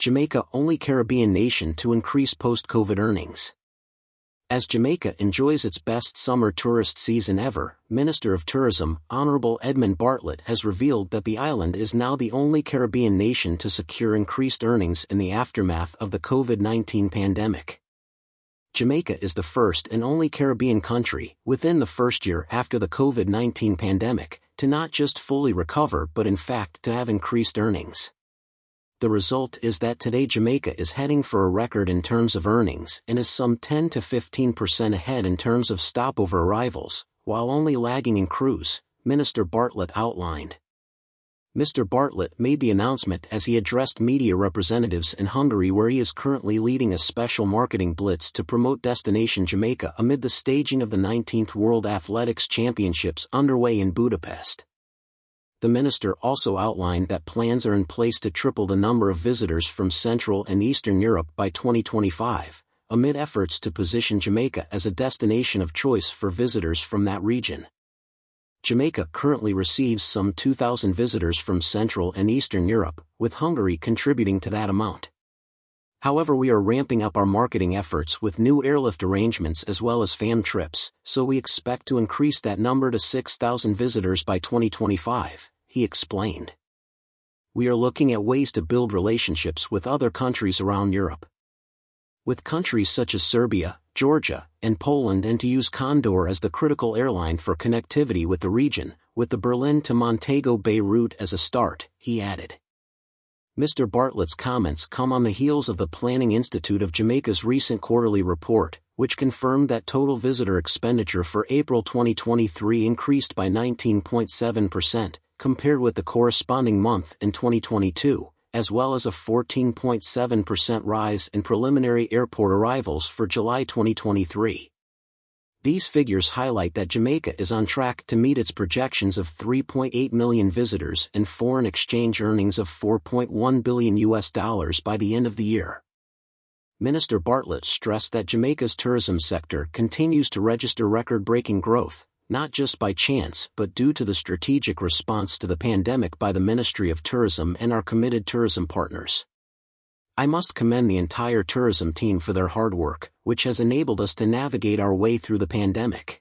Jamaica only Caribbean nation to increase post-COVID earnings. As Jamaica enjoys its best summer tourist season ever, Minister of Tourism, Honorable Edmund Bartlett has revealed that the island is now the only Caribbean nation to secure increased earnings in the aftermath of the COVID-19 pandemic. Jamaica is the first and only Caribbean country, within the first year after the COVID-19 pandemic, to not just fully recover but in fact to have increased earnings the result is that today Jamaica is heading for a record in terms of earnings and is some 10 to 15% ahead in terms of stopover arrivals, while only lagging in cruise, Minister Bartlett outlined. Mr. Bartlett made the announcement as he addressed media representatives in Hungary where he is currently leading a special marketing blitz to promote Destination Jamaica amid the staging of the 19th World Athletics Championships underway in Budapest the minister also outlined that plans are in place to triple the number of visitors from Central and Eastern Europe by 2025, amid efforts to position Jamaica as a destination of choice for visitors from that region. Jamaica currently receives some 2,000 visitors from Central and Eastern Europe, with Hungary contributing to that amount. However we are ramping up our marketing efforts with new airlift arrangements as well as fan trips, so we expect to increase that number to 6,000 visitors by 2025, he explained. We are looking at ways to build relationships with other countries around Europe. With countries such as Serbia, Georgia, and Poland and to use Condor as the critical airline for connectivity with the region, with the Berlin to Montego Bay route as a start, he added. Mr. Bartlett's comments come on the heels of the Planning Institute of Jamaica's recent quarterly report, which confirmed that total visitor expenditure for April 2023 increased by 19.7%, compared with the corresponding month in 2022, as well as a 14.7% rise in preliminary airport arrivals for July 2023. These figures highlight that Jamaica is on track to meet its projections of 3.8 million visitors and foreign exchange earnings of 4.1 billion US dollars by the end of the year. Minister Bartlett stressed that Jamaica's tourism sector continues to register record-breaking growth, not just by chance but due to the strategic response to the pandemic by the Ministry of Tourism and our committed tourism partners. I must commend the entire tourism team for their hard work, which has enabled us to navigate our way through the pandemic.